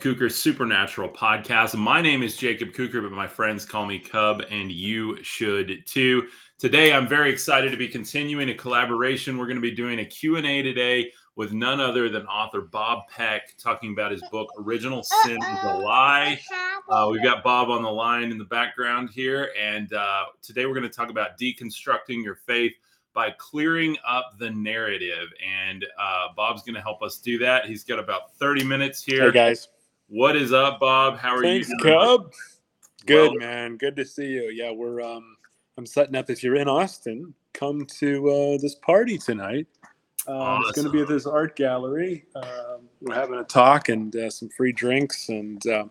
Kuker Supernatural podcast. My name is Jacob Kuker, but my friends call me Cub, and you should too. Today, I'm very excited to be continuing a collaboration. We're going to be doing a Q&A today with none other than author Bob Peck talking about his book, Original Sin is a Lie. Uh, we've got Bob on the line in the background here, and uh, today we're going to talk about deconstructing your faith by clearing up the narrative. And uh, Bob's going to help us do that. He's got about 30 minutes here. Hey, guys. What is up, Bob? How are Thanks, you? Cub. Good Well- man. Good to see you. Yeah, we're um I'm setting up if you're in Austin, come to uh this party tonight. Um, It's going to be at this art gallery. Um, we're having a talk and uh, some free drinks and uh,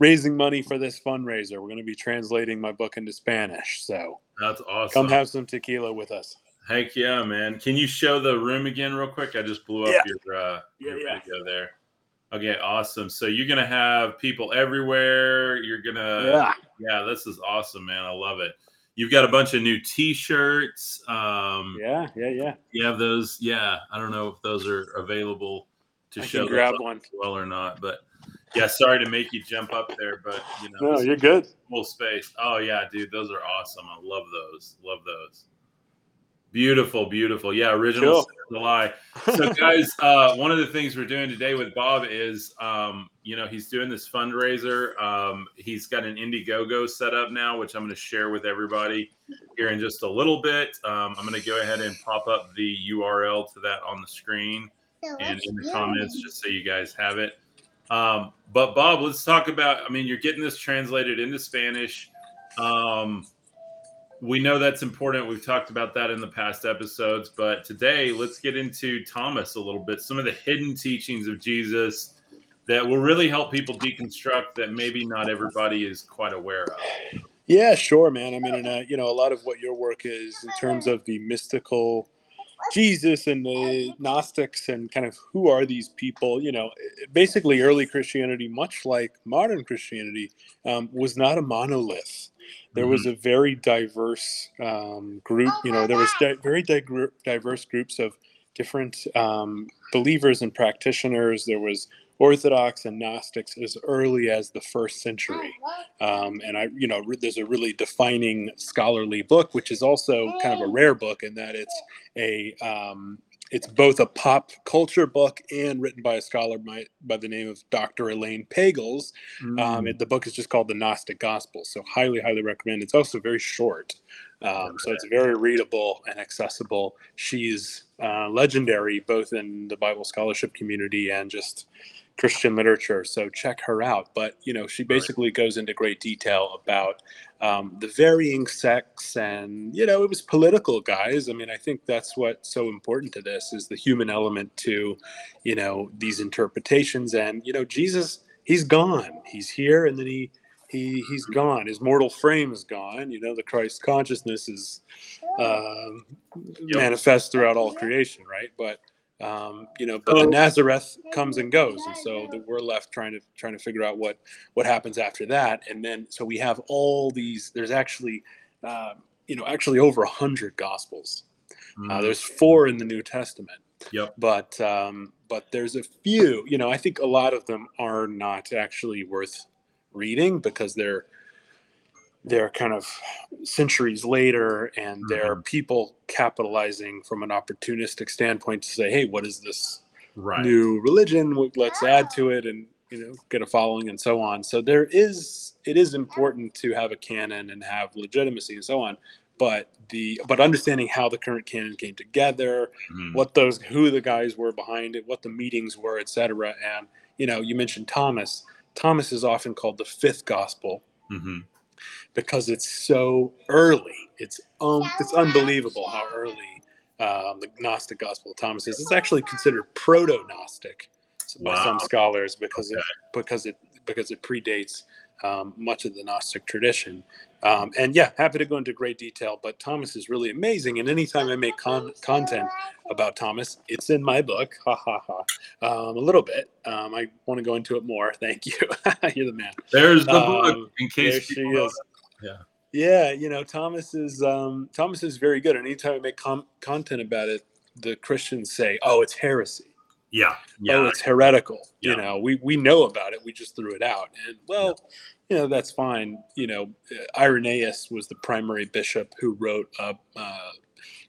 raising money for this fundraiser. We're going to be translating my book into Spanish. So That's awesome. come have some tequila with us. Heck yeah, man. Can you show the room again real quick? I just blew up Yeah. your uh Yeah, your yeah. video there. Okay, awesome. So you're gonna have people everywhere. You're gonna yeah. yeah, this is awesome, man. I love it. You've got a bunch of new t-shirts. Um Yeah. Yeah. Yeah. you have those, yeah. I don't know if those are available to I show grab one. well or not, but yeah, sorry to make you jump up there, but you know, No, you're good. full space. Oh yeah, dude, those are awesome. I love those. Love those. Beautiful, beautiful. Yeah, original Cool. Sin is a lie. So guys, uh, one of the things we're doing today with Bob is um, you know, he's doing this fundraiser. Um, he's got an Indiegogo set up now, which I'm going to share with everybody here in just a little bit. Um, I'm going to go ahead and pop up the URL to that on the screen and in the comments just so you guys have it. Um, but Bob, let's talk about. I mean, you're getting this translated into Spanish. Um, we know that's important. We've talked about that in the past episodes, but today let's get into Thomas a little bit. Some of the hidden teachings of Jesus that will really help people deconstruct that maybe not everybody is quite aware of. Yeah, sure, man. I mean, and, uh, you know, a lot of what your work is in terms of the mystical Jesus and the Gnostics and kind of who are these people, you know, basically early Christianity, much like modern Christianity, um, was not a monolith. There was a very diverse um, group, you know, there was di- very digr diverse groups of different um, believers and practitioners. There was Orthodox and Gnostics as early as the first century um, and I, you know, re- there's a really defining scholarly book, which is also kind of a rare book in that it's a, um, it's both a pop culture book and written by a scholar by, by the name of Dr. Elaine Pagels. Mm. Um, it, the book is just called The Gnostic Gospel, so highly, highly recommend. It's also very short, um, so it's very readable and accessible. She's uh, legendary both in the Bible scholarship community and just Christian literature. So check her out. But you know, she basically goes into great detail about um, the varying sects, and you know, it was political, guys. I mean, I think that's what's so important to this is the human element to, you know, these interpretations. And you know, Jesus, he's gone. He's here, and then he. He, he's gone. His mortal frame is gone. You know, the Christ consciousness is um, manifest throughout all creation, right? But um, you know, but the Nazareth comes and goes, and so the, we're left trying to trying to figure out what what happens after that. And then so we have all these. There's actually, uh, you know, actually over a hundred gospels. Uh, Mm. there's four in the New Testament, Yep. but um, but there's a few. You know, I think a lot of them are not actually worth reading because they're they're kind of centuries later and they're people capitalizing from an opportunistic standpoint to say hey what is this Right. new religion let's add to it and you know get a following and so on so there is it is important to have a canon and have legitimacy and so on but the but understanding how the current canon came together Mhm. what those who the guys were behind it what the meetings were etc and you know you mentioned thomas thomas is often called the fifth gospel Mhm. Because it's so early. It's um, it's unbelievable how early um, the Gnostic Gospel of Thomas is. It's actually considered proto-Gnostic by some scholars because Okay. it because it because it predates um, much of the Gnostic tradition. Um, and yeah, happy to go into great detail. But Thomas is really amazing, and anytime I make con- content about Thomas, it's in my book. Ha ha ha. Um, a little bit. Um, I want to go into it more. Thank you. You're the man. There's the Um, book in There she is. Yeah. Yeah, you know, Thomas is um, Thomas is very good. And anytime I make com- content about it, the Christians say, "Oh, it's heresy." Yeah. Yeah. Oh, it's heretical. Yeah. You know, we we know about it. We just threw it out, and well, you know, that's fine. You know, Irenaeus was the primary bishop who wrote a. Uh,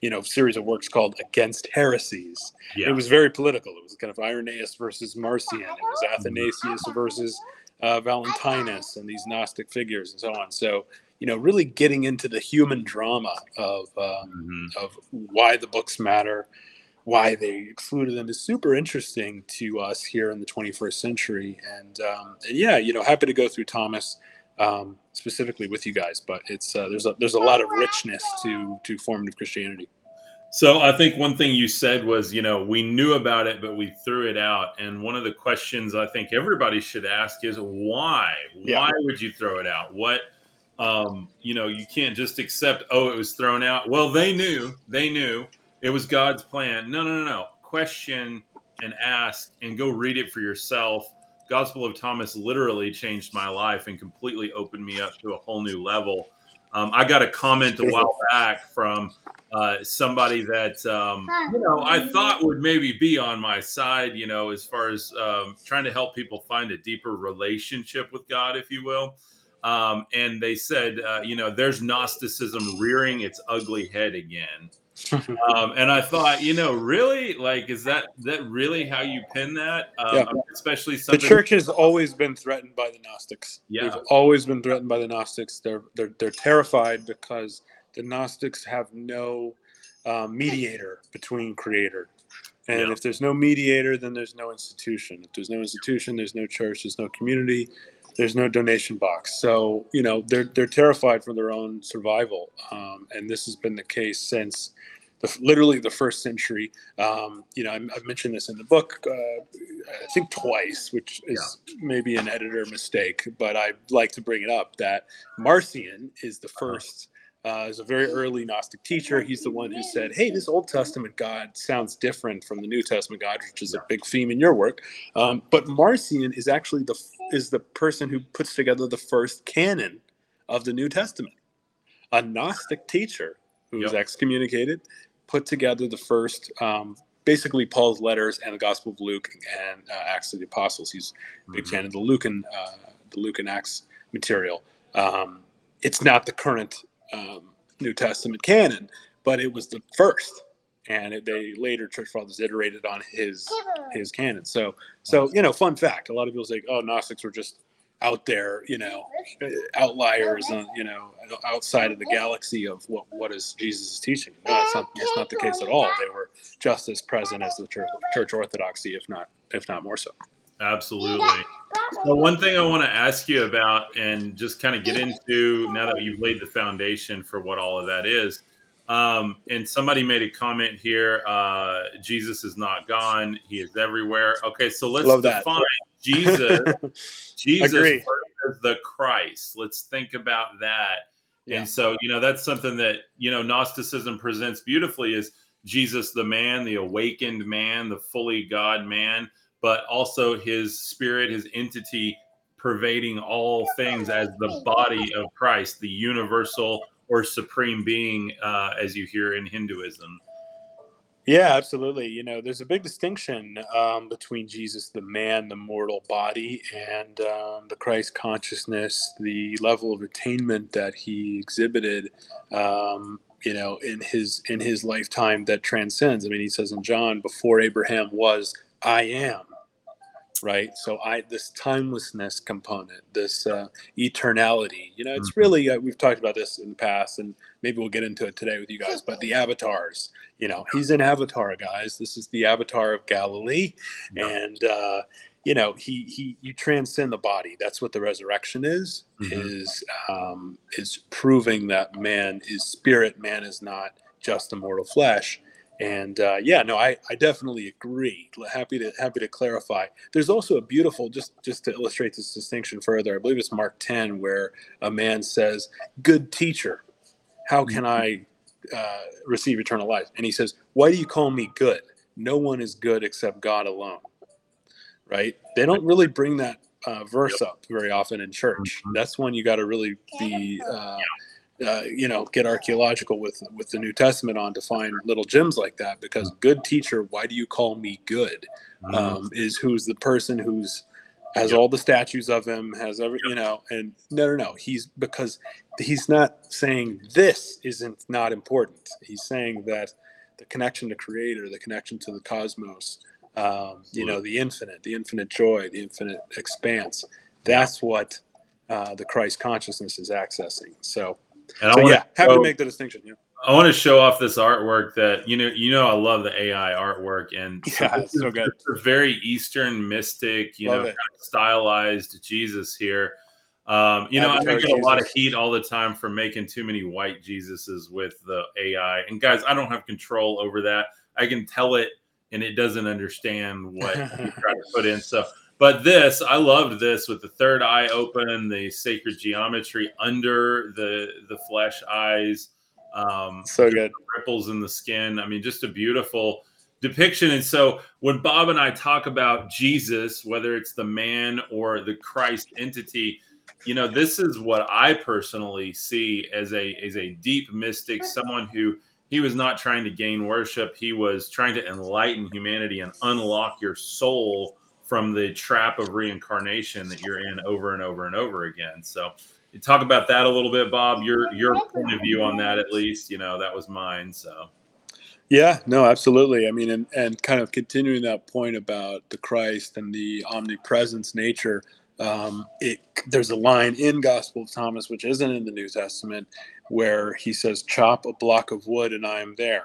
you know, series of works called Against Heresies. yeah. It was very political. It was kind of Irenaeus versus Marcion. It was Athanasius versus uh, Valentinus and these Gnostic figures and so on. So, you know, really getting into the human drama of um, Mhm. of why the books matter, why they excluded them is super interesting to us here in the 21st century. And, um, and yeah, you know, happy to go through Thomas um, specifically with you guys. But it's uh, there's a there's a lot of richness to to formative Christianity. So I think one thing you said was, you know, we knew about it, but we threw it out. And one of the questions I think everybody should ask is why? Yeah. Why would you throw it out? What, um, you know, you can't just accept, oh, it was thrown out. Well, they knew, they knew it was God's plan. No, no, no, no. Question and ask and go read it for yourself. Gospel of Thomas literally changed my life and completely opened me up to a whole new level. Um, I got a comment a while back from uh, somebody that um, you know I thought would maybe be on my side, you know, as far as um, trying to help people find a deeper relationship with God, if you will. Um, and they said, uh, you know, there's Gnosticism rearing its ugly head again. Um, and I thought, you know, really, like, is that that really how you pin that? Um, Yeah. Especially the something. church has always been threatened by the Gnostics. Yeah. They've always been threatened by the Gnostics. They're they're they're terrified because the Gnostics have no um, mediator between creator. And Yeah. if there's no mediator, then there's no institution. If there's no institution, there's no church, there's no community, there's no donation box. So you know they're they're terrified for their own survival, um, and this has been the case since the, literally the first century. Um, you know, I, I've mentioned this in the book, uh, I think twice, which is maybe an editor mistake, but I like to bring it up that Marcion is the first. Uh, is a very early Gnostic teacher. He's the one who said, "Hey, this Old Testament God sounds different from the New Testament God, which is a big theme in your work." Um, but Marcion is actually the is the person who puts together the first canon of the New Testament. A Gnostic teacher who was Yep. excommunicated put together the first, um, basically Paul's letters and the Gospel of Luke and uh, Acts of the Apostles. He's a big Mhm. fan of the Lucan, uh, the Lucan Acts material. Um, it's not the current um, New Testament canon, but it was the first, and it, they later church fathers iterated on his his canon. So, so you know, fun fact: a lot of people say, "Oh, Gnostics were just out there, you know, outliers, uh, you know, outside of the galaxy of what what is Jesus' teaching." No, that's not that's not the case at all. They were just as present as the church, church orthodoxy, if not if not more so. Absolutely. So one thing I want to ask you about, and just kind of get into now that you've laid the foundation for what all of that is. Um, and somebody made a comment here: uh, Jesus is not gone; he is everywhere. Okay, so let's Love that. define Jesus. Jesus Agree. versus the Christ. Let's think about that. Yeah. And so, you know, that's something that, you know, Gnosticism presents beautifully is Jesus the man, the awakened man, the fully God man, but also his spirit, his entity pervading all things as the body of Christ, the universal or supreme being, uh, as you hear in Hinduism. Yeah, absolutely. You know, there's a big distinction um, between Jesus, the man, the mortal body, and um, the Christ consciousness, the level of attainment that he exhibited, um, you know, in his in his lifetime that transcends. I mean, he says in John, "Before Abraham was, I am." Right. So I this timelessness component, this uh, eternality. You know, it's Mhm. really uh, we've talked about this in the past, and maybe we'll get into it today with you guys. But the avatars you know he's an avatar guys this is the avatar of galilee Yeah. and uh you know he he you transcend the body that's what the resurrection is Mhm. is um is proving that man is spirit man is not just a mortal flesh and uh, yeah no I, I definitely agree happy to happy to clarify there's also a beautiful just just to illustrate this distinction further i believe it's mark 10 where a man says good teacher how can i uh, receive eternal life. And he says, Why do you call me good? No one is good except God alone. Right? They don't really bring that uh, verse up very often in church. Mhm. That's one you got to really be, uh, you know, get archaeological with with the New Testament on to find little gems like that. Because good teacher, why do you call me good? mm-hmm. um, is who's the person who's has yep. all the statues of him, has every you know, and no, no, no. He's because he's not saying this isn't not important. He's saying that the connection to Creator, the connection to the cosmos, um, you know, the infinite, the infinite joy, the infinite expanse. That's what uh, the Christ consciousness is accessing. So, so yeah, happy to make the distinction. Yeah. I want to show off this artwork that you know. You know, I love the AI artwork, and yeah, so, so good. a very Eastern mystic, you love know, kind of stylized Jesus here. Um, you know, I get a lot of heat all the time for making too many white Jesuses with the AI. And guys, I don't have control over that. I can tell it, and it doesn't understand what you try to put in. So, but this, I loved this with the third eye open, the sacred geometry under the the flesh eyes um, so good. Ripples in the skin. I mean, just a beautiful depiction. And so when Bob and I talk about Jesus, whether it's the man or the Christ entity, you know, this is what I personally see as a as a deep mystic, someone who he was not trying to gain worship. He was trying to enlighten humanity and unlock your soul from the trap of reincarnation that you're in over and over and over again. So talk about that a little bit, Bob. Your your point of view on that, at least, you know, that was mine. So. Yeah, no, absolutely. I mean, and, and kind of continuing that point about the Christ and the omnipresence nature, um, it there's a line in Gospel of Thomas, which isn't in the New Testament, where he says, "Chop a block of wood, and I am there."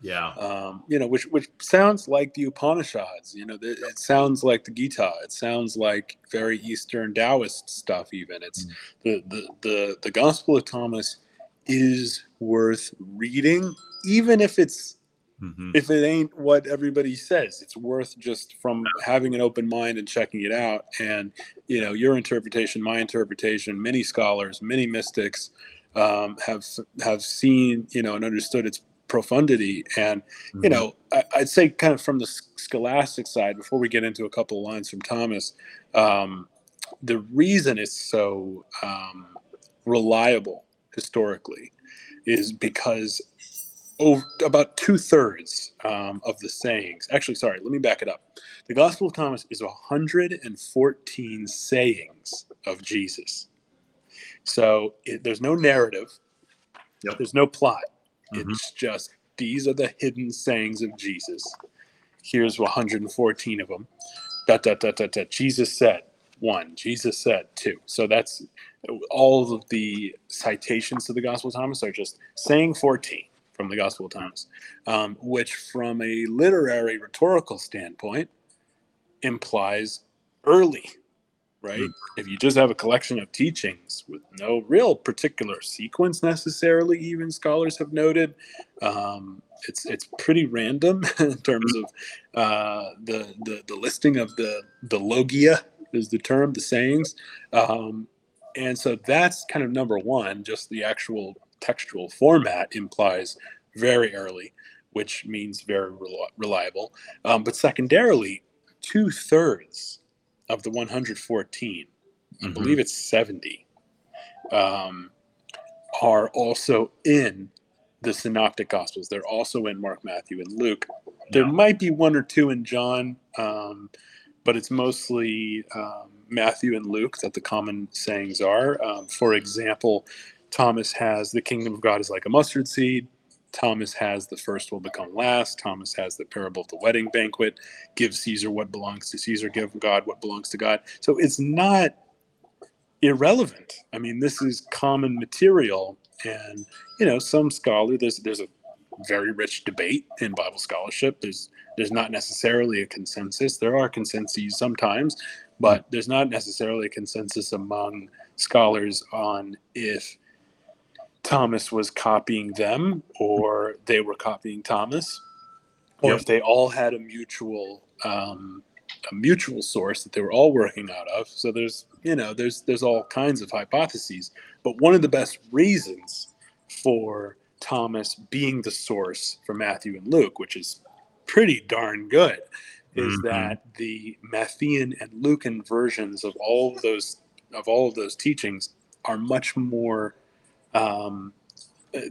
Yeah. Um, you know, which which sounds like the Upanishads. You know, it, it, sounds like the Gita. It sounds like very Eastern Taoist stuff. Even it's mm. the, the the the Gospel of Thomas is worth reading, even if it's mm-hmm. if it ain't what everybody says. It's worth just from having an open mind and checking it out. And you know, your interpretation, my interpretation, many scholars, many mystics. Um, have have seen you know and understood its profundity. And, mm-hmm. you know, I, would say kind of from the scholastic side, before we get into a couple of lines from Thomas, um, the reason it's so um, reliable historically is because over, about two thirds um, of the sayings, actually, sorry, let me back it up. The Gospel of Thomas is 114 sayings of Jesus. So it, there's no narrative, yep. there's no plot. Mm-hmm. It's just these are the hidden sayings of Jesus. Here's 114 of them. Dot, dot, dot, dot, dot. Jesus said one. Jesus said two. So that's all of the citations to the Gospel of Thomas are just saying 14 from the Gospel of Thomas, um, which from a literary rhetorical standpoint implies early right? Mm. If you just have a collection of teachings with no real particular sequence necessarily, even scholars have noted, um, it's it's pretty random in terms of uh, the, the the listing of the the logia is the term, the sayings, um, and so that's kind of number one. Just the actual textual format implies very early, which means very reliable. Um, but secondarily, two thirds of the 114, mm-hmm. I believe it's 70, um, are also in the synoptic gospels. They're also in Mark, Matthew, and Luke. There yeah. might be one or two in John, um, but it's mostly um, Matthew and Luke that the common sayings are. Um, for example, Thomas has the kingdom of God is like a mustard seed. Thomas has the first will become last. Thomas has the parable of the wedding banquet. Give Caesar what belongs to Caesar. Give God what belongs to God. So it's not irrelevant. I mean, this is common material, and you know, some scholar there's there's a very rich debate in Bible scholarship. There's there's not necessarily a consensus. There are consensus sometimes, but there's not necessarily a consensus among scholars on if Thomas was copying them or they were copying Thomas, or yep. if they all had a mutual um, a mutual source that they were all working out of. So there's you know there's there's all kinds of hypotheses, but one of the best reasons for Thomas being the source for Matthew and Luke, which is pretty darn good, is mm-hmm. that the Matthean and Lucan versions of all of those of all of those teachings are much more um,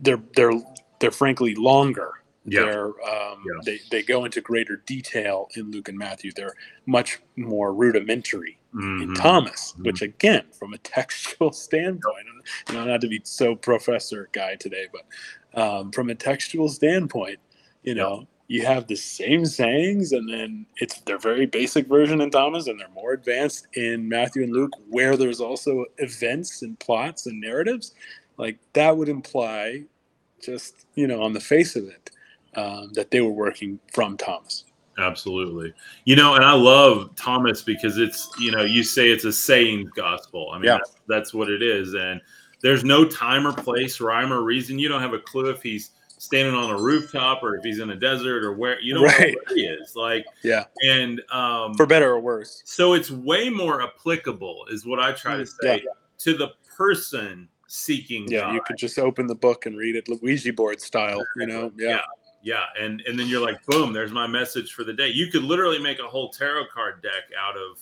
they're they're they're frankly longer Yeah. They're, um, yeah. They, they go into greater detail in Luke and Matthew. They're much more rudimentary mm-hmm. in Thomas, mm-hmm. which again, from a textual standpoint, you know, not to be so professor guy today, but um, from a textual standpoint, you know, you have the same sayings, and then it's their very basic version in Thomas, and they're more advanced in Matthew and Luke, where there's also events and plots and narratives. Like that would imply, just you know, on the face of it, um, that they were working from Thomas. Absolutely. You know, and I love Thomas because it's, you know, you say it's a saying gospel. I mean, yeah. that's, that's what it is. And there's no time or place, rhyme or reason. You don't have a clue if he's standing on a rooftop or if he's in a desert or where you don't right. know where he is. Like, yeah. And um, for better or worse. So it's way more applicable, is what I try to say, yeah. to the person seeking. Yeah, God. you could just open the book and read it Ouija board style, you know? Yeah. yeah. Yeah, and and then you're like, boom, there's my message for the day. You could literally make a whole tarot card deck out of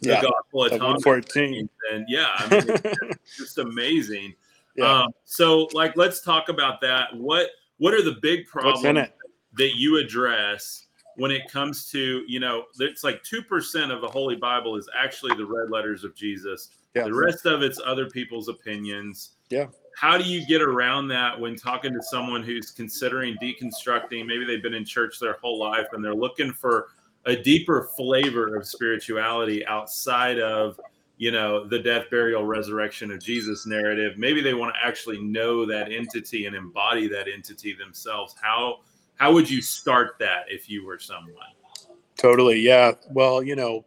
the yeah, Gospel of Thomas. 14. And yeah, I mean, it's just amazing. Yeah. Um, so, like, let's talk about that. What what are the big problems that you address when it comes to you know? It's like two percent of the Holy Bible is actually the red letters of Jesus. Yeah. The rest of it's other people's opinions. Yeah. How do you get around that when talking to someone who's considering deconstructing? Maybe they've been in church their whole life and they're looking for a deeper flavor of spirituality outside of you know the death burial resurrection of jesus narrative. Maybe they want to actually know that entity and embody that entity themselves. How how would you start that if you were someone? Totally yeah. Well you know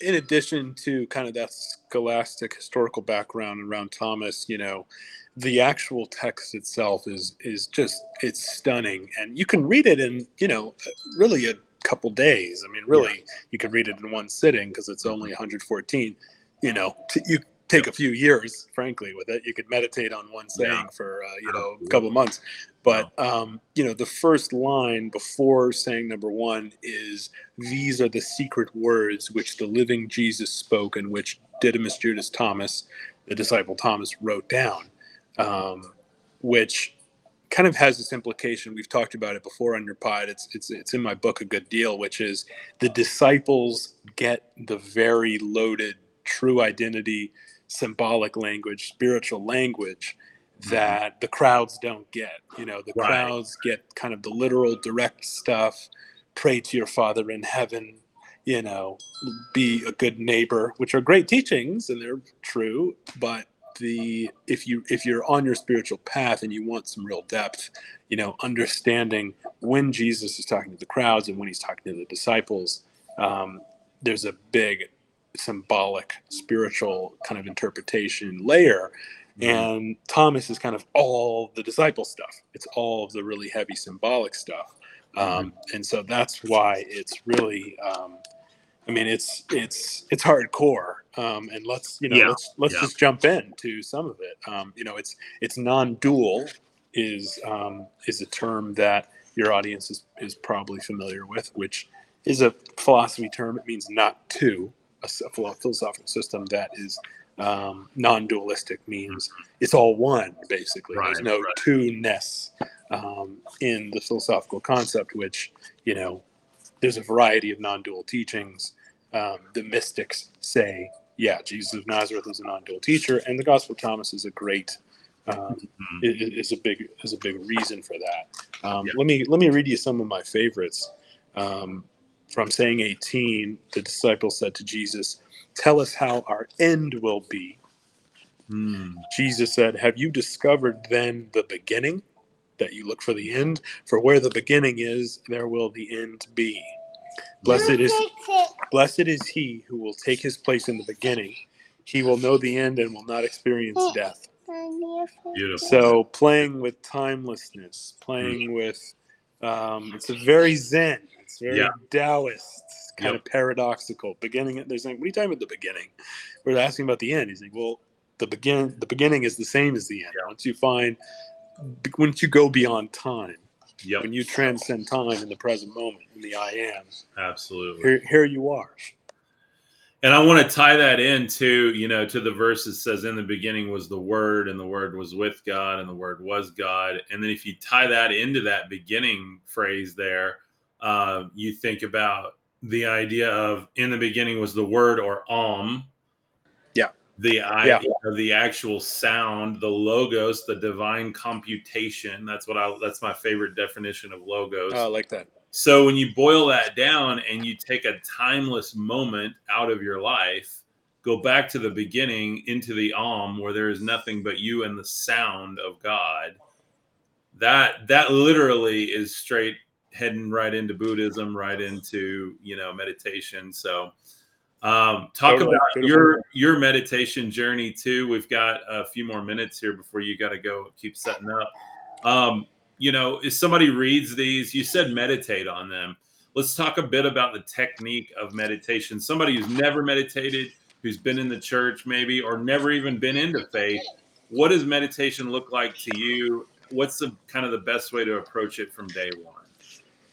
in addition to kind of that scholastic historical background around thomas you know the actual text itself is is just it's stunning and you can read it in you know really a couple days i mean really yeah. you can read it in one sitting because it's only 114 you know t- you take a few years frankly with it you could meditate on one saying yeah. for uh, you know a couple of months but um, you know the first line before saying number one is these are the secret words which the living jesus spoke and which didymus judas thomas the disciple thomas wrote down um, which kind of has this implication. We've talked about it before on your pod. It's it's it's in my book a good deal, which is the disciples get the very loaded true identity, symbolic language, spiritual language mm-hmm. that the crowds don't get. You know, the right. crowds get kind of the literal direct stuff. Pray to your Father in heaven. You know, be a good neighbor, which are great teachings and they're true, but the if you if you're on your spiritual path and you want some real depth you know understanding when jesus is talking to the crowds and when he's talking to the disciples um, there's a big symbolic spiritual kind of interpretation layer mm-hmm. and thomas is kind of all the disciple stuff it's all of the really heavy symbolic stuff um, mm-hmm. and so that's why it's really um, i mean it's it's it's hardcore um, and let's you know yeah. let's let's yeah. just jump in to some of it. Um, you know, it's it's non-dual is um, is a term that your audience is is probably familiar with, which is a philosophy term. It means not to a philosophical system that is um, non-dualistic means it's all one basically. Right, There's no right. two-ness um, in the philosophical concept, which you know there's a variety of non-dual teachings. Um, the mystics say yeah, Jesus of Nazareth is a non-dual teacher, and the Gospel of Thomas is a great um, mm-hmm. is, a big is a big reason for that. Um, yeah. Let me let me read you some of my favorites. Um, from saying 18, the disciples said to Jesus, "Tell us how our end will be." Mm. Jesus said, "Have you discovered then the beginning? That you look for the end? For where the beginning is, there will the end be." Blessed is blessed is he who will take his place in the beginning. He will know the end and will not experience death. Beautiful. So playing with timelessness, playing mm. with um, it's a very Zen, it's very yeah. Taoist, kind yep. of paradoxical. Beginning, they're saying, "What are you talking about the beginning?" We're asking about the end. He's like, "Well, the begin, the beginning is the same as the end. Yeah. Once you find, once you go beyond time, Yep. When you transcend time in the present moment, in the I am. Absolutely. Here, here you are. and I want to tie that into, you know, to the verse that says, In the beginning was the Word, and the Word was with God, and the Word was God. And then if you tie that into that beginning phrase there, uh, you think about the idea of in the beginning was the Word or Om. Yeah. The idea yeah. the actual sound, the logos, the divine computation. That's what I that's my favorite definition of logos. Oh, I like that. So when you boil that down and you take a timeless moment out of your life, go back to the beginning into the Om where there is nothing but you and the sound of God. That that literally is straight heading right into Buddhism, right into you know meditation. So um, talk totally. about your your meditation journey too. We've got a few more minutes here before you got to go keep setting up. Um, you know, if somebody reads these, you said meditate on them. Let's talk a bit about the technique of meditation. Somebody who's never meditated, who's been in the church maybe, or never even been into faith, what does meditation look like to you? What's the kind of the best way to approach it from day one?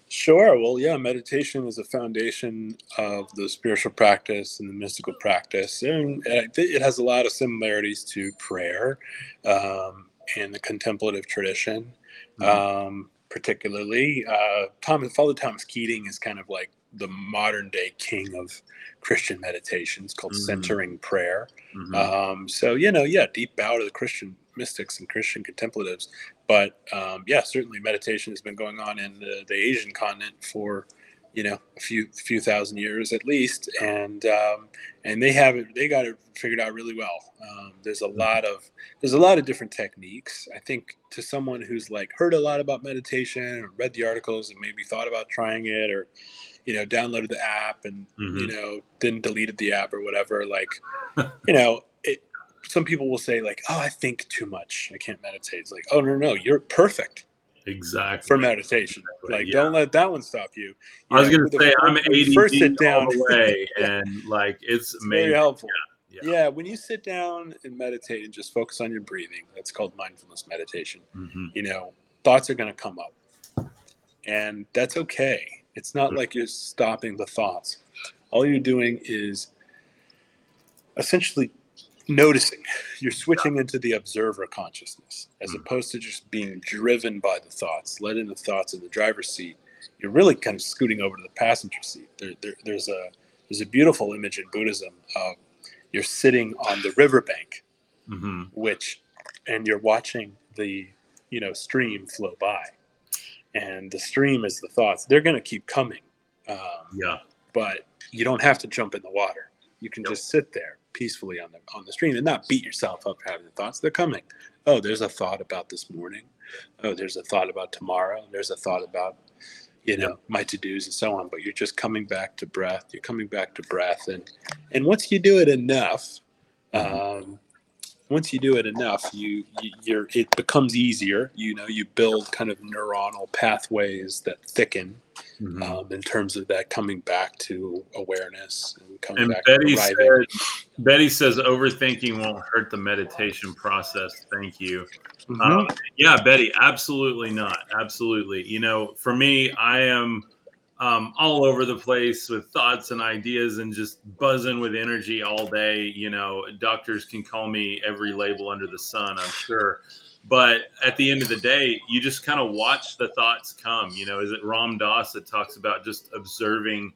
Sure. Well, yeah, meditation is a foundation of the spiritual practice and the mystical practice, and it has a lot of similarities to prayer um, and the contemplative tradition. Mm-hmm. Um, particularly, uh, Thomas Father Thomas Keating is kind of like the modern day king of Christian meditations called mm-hmm. centering prayer. Mm-hmm. Um, so you know, yeah, deep bow to the Christian mystics and Christian contemplatives. But um, yeah, certainly meditation has been going on in the, the Asian continent for you know a few few thousand years at least and um, and they have it they got it figured out really well um, there's a lot of there's a lot of different techniques i think to someone who's like heard a lot about meditation or read the articles and maybe thought about trying it or you know downloaded the app and mm-hmm. you know then deleted the app or whatever like you know some people will say like oh i think too much i can't meditate it's like oh no no you're perfect exactly for meditation. Exactly. Like, yeah. don't let that one stop you. you I was going to say, I'm ADD first sit down. all the way, and like it's, it's amazing. Very helpful. Yeah, yeah. yeah, when you sit down and meditate and just focus on your breathing, that's called mindfulness meditation. Mm-hmm. You know, thoughts are going to come up, and that's okay. It's not mm-hmm. like you're stopping the thoughts. All you're doing is essentially noticing. You're switching into the observer consciousness as mm. opposed to just being driven by the thoughts letting the thoughts in the driver's seat. You're really kind of scooting over to the passenger seat. There, there, there's a there's a beautiful image in buddhism of you're sitting on the riverbank mm-hmm. which and you're watching the you know stream flow by. And the stream is the thoughts. They're going to keep coming um, yeah. but you don't have to jump in the water. You can yep. just sit there peacefully on the on the stream and not beat yourself up for having the thoughts. They're coming. Oh, there's a thought about this morning. Oh, there's a thought about tomorrow. There's a thought about you know my to-dos and so on but you're just coming back to breath you're coming back to breath and and once you do it enough mm-hmm. um, once you do it enough you, you are it becomes easier you know you build kind of neuronal pathways that thicken mm-hmm. um, in terms of that coming back to awareness and coming and back Betty said, Betty says overthinking won't hurt the meditation process. Thank you. Mm-hmm. Um, yeah, Betty, absolutely not. Absolutely. You know, for me, I am um, all over the place with thoughts and ideas and just buzzing with energy all day. You know, doctors can call me every label under the sun, I'm sure. But at the end of the day, you just kind of watch the thoughts come. You know, is it Ram Dass that talks about just observing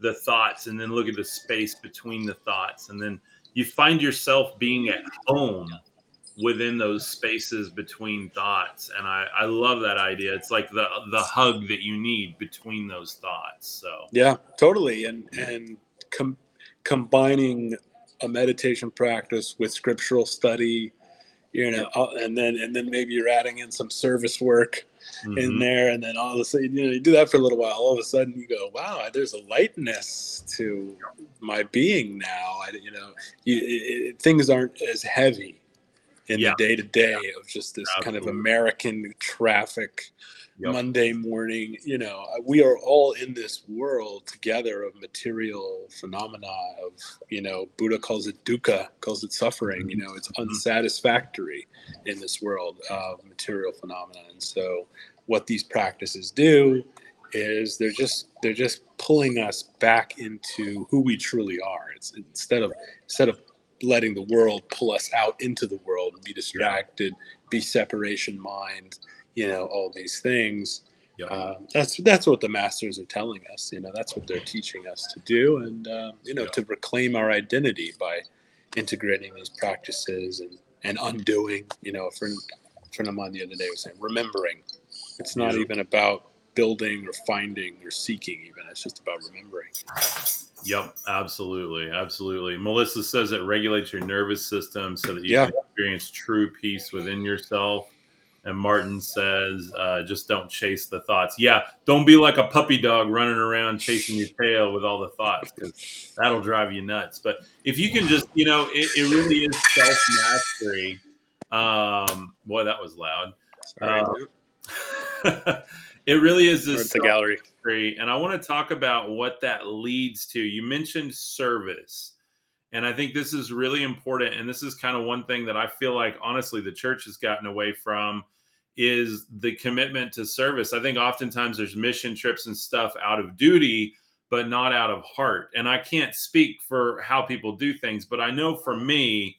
the thoughts and then look at the space between the thoughts? And then you find yourself being at home within those spaces between thoughts. And I, I love that idea. It's like the the hug that you need between those thoughts. So yeah totally. And and com- combining a meditation practice with scriptural study you know uh, and then and then maybe you're adding in some service work mm-hmm. in there. And then all of a sudden you know you do that for a little while all of a sudden you go wow there's a lightness to my being now. I, you know you, it, it, things aren't as heavy in yeah. the day to day of just this Absolutely. kind of american traffic yep. Monday morning. You know, uh, we are all in this world together of material phenomena. Of you know, Buddha calls it dukkha, calls it suffering. You mm-hmm. know, it's mm-hmm. unsatisfactory in this world of material phenomena. And so, what these practices do is they're just they're just pulling us back into who we truly are. It's instead of instead of letting the world pull us out into the world and be distracted, be separation mind, you know, all these things. Yeah. Uh, that's that's what the masters are telling us. You know, that's what they're teaching us to do, and uh, you know, Yeah. to reclaim our identity by integrating these practices and and undoing. You know, a friend a friend of mine the other day was saying, remembering. It's not even about building or finding or seeking. Even it's just about remembering. Yep, absolutely, absolutely. Melissa says it regulates your nervous system so that you Yeah. can experience true peace within yourself. And Martin says, uh, just don't chase the thoughts. Yeah, don't be like a puppy dog running around chasing your tail with all the thoughts because that'll drive you nuts. But if you can just, you know, it, it really is self mastery. Um, boy, that was loud. Uh. it really is this the gallery. industry, and I want to talk about what that leads to. You mentioned service, and I think this is really important. And this is kind of one thing that I feel like, honestly, the church has gotten away from is the commitment to service. I think oftentimes there's mission trips and stuff out of duty, but not out of heart. And I can't speak for how people do things, but I know for me,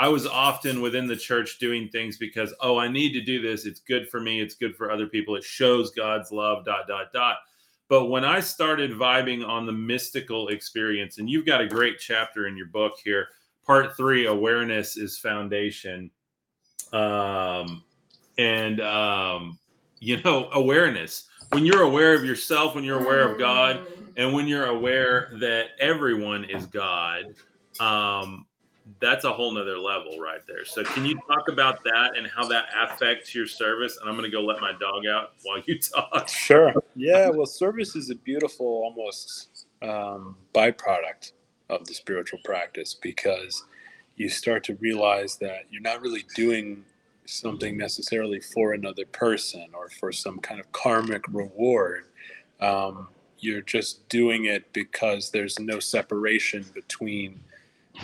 I was often within the church doing things because, oh, I need to do this. It's good for me. It's good for other people. It shows God's love, dot, dot, dot. But when I started vibing on the mystical experience, and you've got a great chapter in your book here, part three awareness is foundation. Um, and, um, you know, awareness. When you're aware of yourself, when you're aware of God, and when you're aware that everyone is God, um, that's a whole nother level right there. So can you talk about that and how that affects your service? And I'm gonna go let my dog out while you talk. Sure. Yeah. Well, service is a beautiful, almost um, byproduct of the spiritual practice because you start to realize that you're not really doing something necessarily for another person or for some kind of karmic reward. Um, you're just doing it because there's no separation between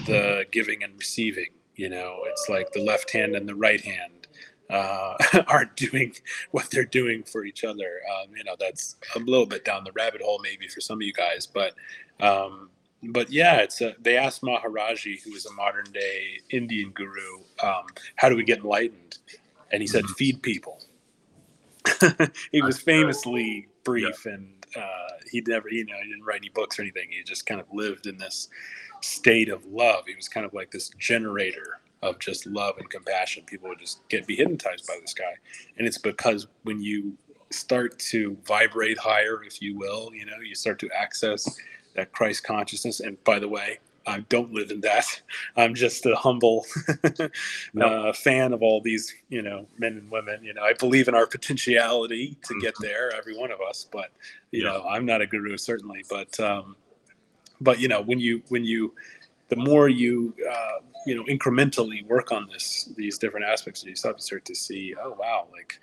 the giving and receiving. You know, it's like the left hand and the right hand uh, aren't doing what they're doing for each other. Um, you know, that's a little bit down the rabbit hole maybe for some of you guys, but um, but yeah, it's a, they asked Maharaji, who is a modern day Indian guru, um, how do we get enlightened? And he said, Mhm. feed people. he was famously brief and uh, he never, you know, he didn't write any books or anything. He just kind of lived in this state of love. He was kind of like this generator of just love and compassion. People would just get be hypnotized by this guy. And it's because when you start to vibrate higher, if you will, you know, you start to access that Christ consciousness. And by the way, I don't live in that. I'm just a humble uh, fan of all these, you know, men and women. You know, I believe in our potentiality to get there, every one of us. But you Yeah. know, I'm not a guru certainly. But um, but you know, when you when you the more you uh, you know incrementally work on this these different aspects of yourself, you start to see, oh wow, like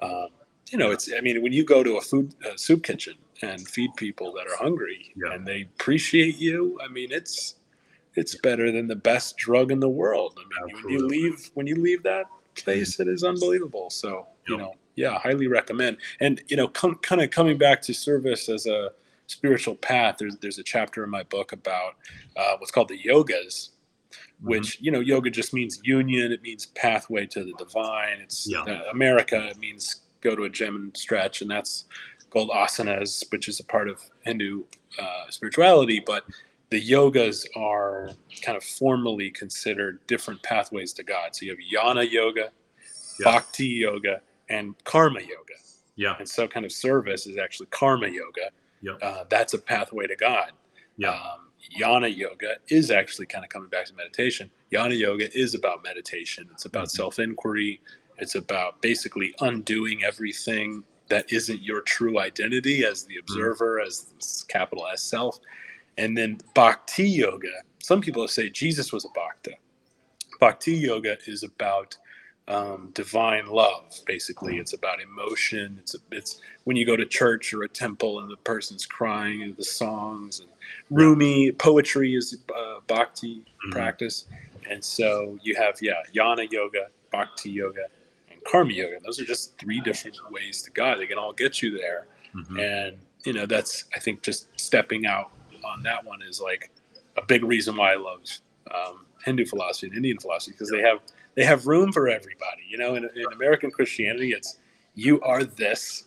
um, you know, it's I mean, when you go to a food uh, soup kitchen and feed people that are hungry Yeah. and they appreciate you, I mean, it's it's better than the best drug in the world. I mean, when you leave when you leave that place, it is unbelievable. So you Yeah. know, yeah, highly recommend. And you know, com- kind of coming back to service as a spiritual path. There's there's a chapter in my book about uh, what's called the yogas, Mm-hmm. which you know yoga just means union it means pathway to the divine it's Yeah. uh, america it means go to a gym and stretch and that's called asanas which is a part of hindu uh, spirituality but the yogas are kind of formally considered different pathways to god so you have jnana yoga Yeah. bhakti yoga and karma yoga Yeah, and so kind of service is actually karma yoga Yep. uh, that's a pathway to god yeah, um, Jnana yoga is actually kind of coming back to meditation. Jnana yoga is about meditation. It's about Mhm. self inquiry. It's about basically undoing everything that isn't your true identity as the observer, as this capital S self. And then bhakti yoga. Some people say Jesus was a bhakta. Bhakti yoga is about um, divine love. Basically, it's about emotion. It's it's when you go to church or a temple and the person's crying and the songs and Rumi poetry is uh, bhakti Mhm. practice, and so you have yeah jnana yoga, bhakti yoga, and karma yoga. Those are just three different ways to God. They can all get you there, mm-hmm. and you know that's I think just stepping out on that one is like a big reason why I love um, Hindu philosophy and Indian philosophy because they have they have room for everybody. You know, in, in American Christianity, it's you are this.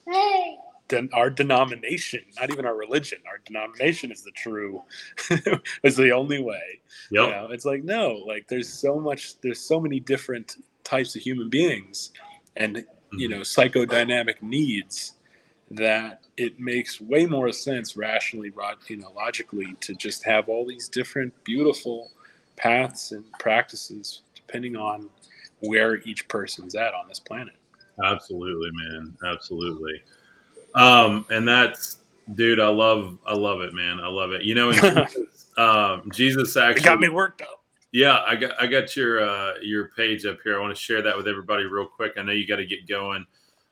Then our denomination, not even our religion, our denomination is the true, is the only way. Yep. You know, it's like no, like there's so much, there's so many different types of human beings, and mm-hmm. you know, psychodynamic needs that it makes way more sense rationally, right you know, logically to just have all these different beautiful paths and practices depending on where each person's at on this planet. Absolutely, man. Absolutely. Um, and that's dude, I love I love it, man. I love it. You know, Jesus, um, Jesus actually it got me worked up. Yeah, I got I got your uh your page up here. I want to share that with everybody real quick. I know you got to get going.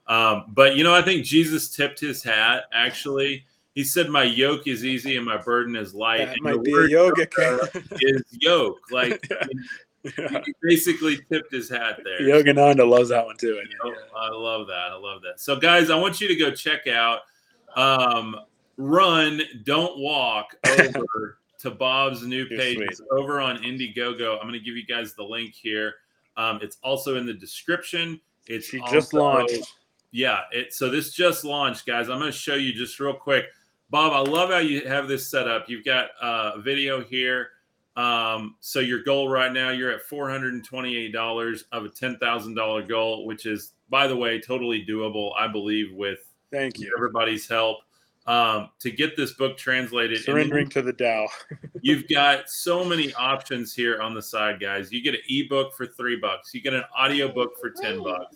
Um, but you know, I think Jesus tipped his hat actually. He said, "My yoke is easy and my burden is light." That and might be a yoga is yoke. Like yeah. he basically tipped his hat there. Yoga Yogananda loves that one too. I, I love that. I love that. So, guys, I want you to go check out um, Run, Don't Walk over to Bob's new page. over on Indiegogo. I'm going to give you guys the link here. Um, it's also in the description. It's she also, just launched. Yeah. It, so this just launched, guys. I'm going to show you just real quick. Bob, I love how you have this set up. You've got uh, a video here um, so your goal right now, you're at $428 of a $10,000 goal, which is, by the way, totally doable, I believe, with thank you everybody's help. Um, to get this book translated, surrendering to the Tao. you've got so many options here on the side, guys. You get an ebook for three bucks. You get an audiobook for ten bucks.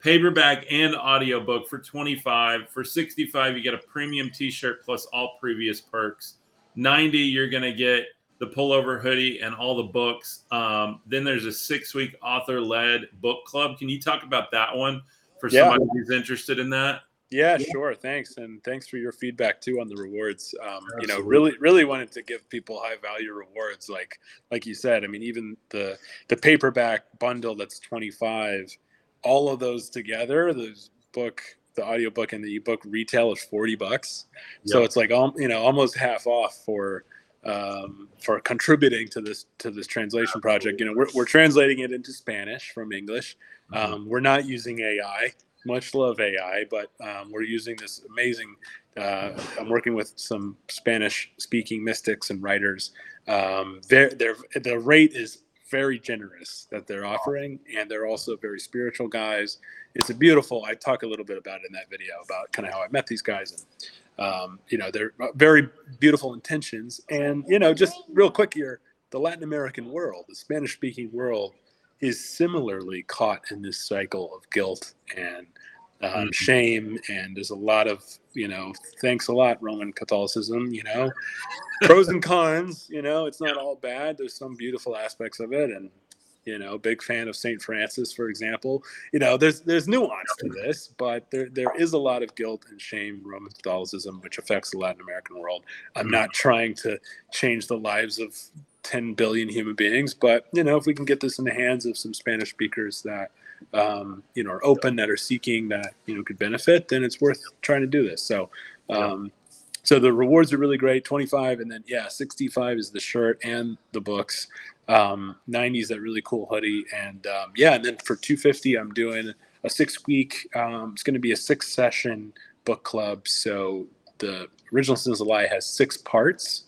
Paperback and audiobook for 25. For 65, you get a premium t-shirt plus all previous perks. 90, you're gonna get the pullover hoodie and all the books. Um, then there's a six week author led book club. Can you talk about that one for yeah. somebody who's interested in that? Yeah, sure. Thanks, and thanks for your feedback too on the rewards. Um, you know, really, really wanted to give people high value rewards, like like you said. I mean, even the the paperback bundle that's twenty five, all of those together, the book, the audiobook, and the ebook retail is forty bucks. Yep. So it's like you know almost half off for um, for contributing to this to this translation project. You know, we're, we're translating it into Spanish from English. Mm-hmm. Um, we're not using AI. Much love AI, but um, we're using this amazing. Uh, I'm working with some Spanish-speaking mystics and writers. Um, their, their, the rate is very generous that they're offering, and they're also very spiritual guys. It's a beautiful. I talk a little bit about it in that video about kind of how I met these guys and um, you know, they're very beautiful intentions. And, you know, just real quick here, the Latin American world, the Spanish speaking world, is similarly caught in this cycle of guilt and um, mm-hmm. shame. And there's a lot of, you know, thanks a lot, Roman Catholicism, you know, pros and cons, you know, it's not all bad. There's some beautiful aspects of it. And, you know big fan of saint francis for example. You know there's there's nuance to this but there there is a lot of guilt and shame roman catholicism which affects the latin american world. I'm not trying to change the lives of 10 billion human beings but you know if we can get this in the hands of some spanish speakers that um, you know are open that are seeking that you know could benefit then it's worth trying to do this. So um, so the rewards are really great 25 and then yeah 65 is the shirt and the books. Um, 90s that really cool hoodie and um, yeah and then for 250 i'm doing a six week um, it's going to be a six session book club. So the Original Sin Is A Lie has six parts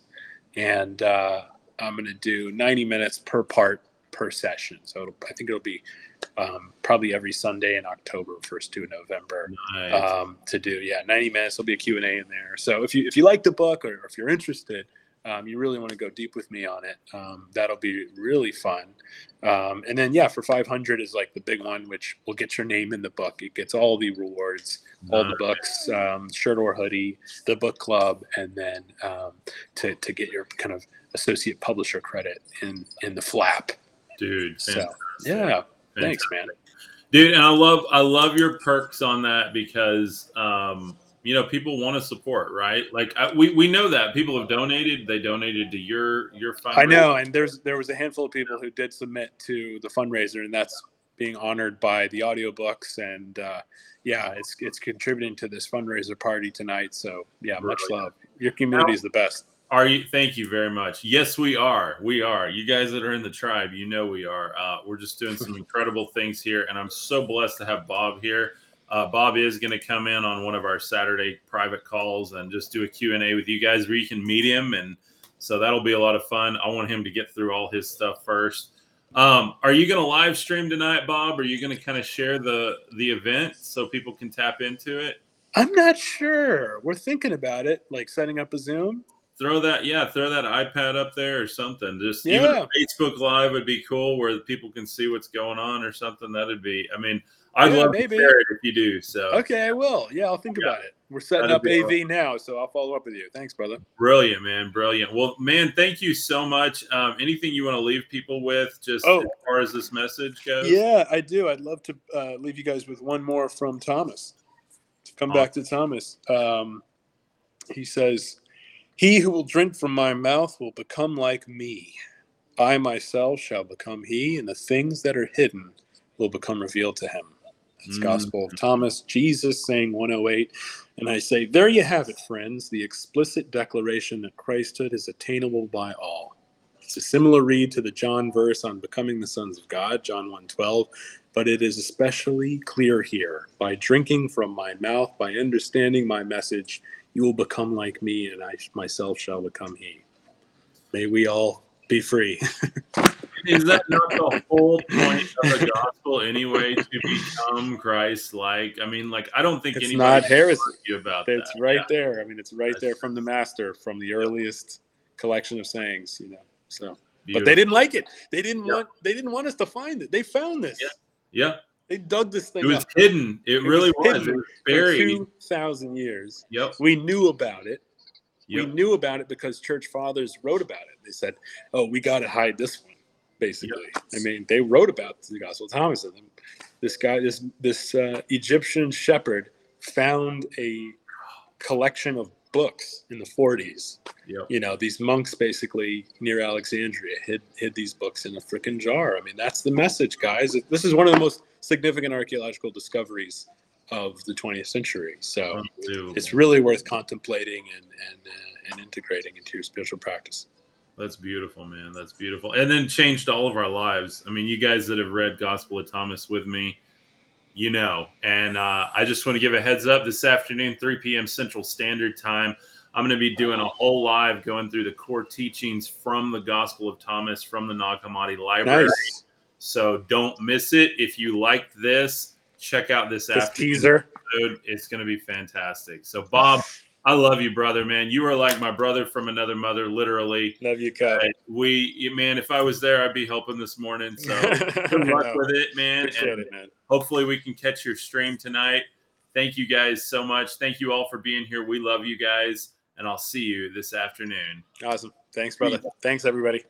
and uh, i'm going to do 90 minutes per part per session so i think it'll be um, probably every sunday in october first to november nice. Um, to do yeah 90 minutes there'll be a q&a in there so if you if you like the book or if you're interested um, you really want to go deep with me on it. Um, that'll be really fun. Um, and then, yeah, for 500 is like the big one, which will get your name in the book. It gets all the rewards, all the books, um, shirt or hoodie, the book club, and then um, to, to get your kind of associate publisher credit in, in the flap. Dude. So, yeah. Fantastic. Thanks, man. Dude, and I love I love your perks on that because um, you know people want to support right like I, we, we know that people have donated they donated to your your fundraiser. i know and there's there was a handful of people who did submit to the fundraiser and that's being honored by the audiobooks and uh, yeah, it's it's contributing to this fundraiser party tonight. So yeah, much love. Your community is the best. Are you? Thank you very much. Yes, we are. We are. You guys that are in the tribe, you know we are. Uh, we're just doing some incredible things here, and I'm so blessed to have Bob here. Uh, Bob is going to come in on one of our Saturday private calls and just do a Q&A with you guys where you can meet him. And so that'll be a lot of fun. I want him to get through all his stuff first. Um, are you going to live stream tonight, Bob? Are you going to kind of share the the event so people can tap into it? I'm not sure. We're thinking about it, like setting up a Zoom. Throw that, yeah, throw that iPad up there or something. Just yeah. even Facebook Live would be cool, where people can see what's going on or something. That'd be. I mean, I'd yeah, love maybe. to share it if you do. So okay, I will. Yeah, I'll think yeah. about it. We're setting That'd up AV now, so I'll follow up with you. Thanks, brother. Brilliant, man. Brilliant. Well, man, thank you so much. Um, anything you want to leave people with, just oh. as far as this message goes? Yeah, I do. I'd love to uh, leave you guys with one more from Thomas. to Come back to Thomas. Um, he says, "He who will drink from my mouth will become like me. I myself shall become he, and the things that are hidden will become revealed to him." It's mm. Gospel of Thomas, Jesus saying 108. And I say, there you have it, friends, the explicit declaration that Christhood is attainable by all. It's a similar read to the John verse on becoming the sons of God, John 1:12, but it is especially clear here. By drinking from my mouth, by understanding my message, you will become like me, and I myself shall become he. May we all be free. is that not the whole point of the gospel anyway to become Christ like? I mean, like I don't think anybody. it's not heresy you about it's that. right yeah. there. I mean, it's right That's there from the master, from the earliest collection of sayings, you know. So Beautiful. but they didn't like it. They didn't yeah. want they didn't want us to find it. They found this. Yeah. Yeah. They dug this thing. It was up. hidden. It, it really was. was. It was buried. Two thousand years. Yep. We knew about it. Yep. We knew about it because church fathers wrote about it. They said, "Oh, we got to hide this one." basically. I mean, they wrote about the Gospel of Thomas. And this guy, this this uh, Egyptian shepherd, found a collection of books in the 40s. Yep. You know, these monks basically near Alexandria hid hid these books in a freaking jar. I mean, that's the message, guys. This is one of the most significant archaeological discoveries of the 20th century. So it's really worth contemplating and and, uh, and integrating into your spiritual practice. That's beautiful, man. That's beautiful. And then changed all of our lives. I mean, you guys that have read Gospel of Thomas with me, you know. And uh, I just want to give a heads up this afternoon, 3 p.m. Central Standard Time. I'm going to be doing a whole live going through the core teachings from the Gospel of Thomas from the Nag Hammadi Library. Nice. So don't miss it. If you liked this, check out this, this teaser. Episode. It's going to be fantastic. So, Bob. I love you, brother, man. You are like my brother from another mother, literally. Love you, Kyle. We, man, if I was there, I'd be helping this morning. So good luck with it, man. Appreciate and it, man. Hopefully, we can catch your stream tonight. Thank you guys so much. Thank you all for being here. We love you guys, and I'll see you this afternoon. Awesome. Thanks, brother. Thanks, everybody.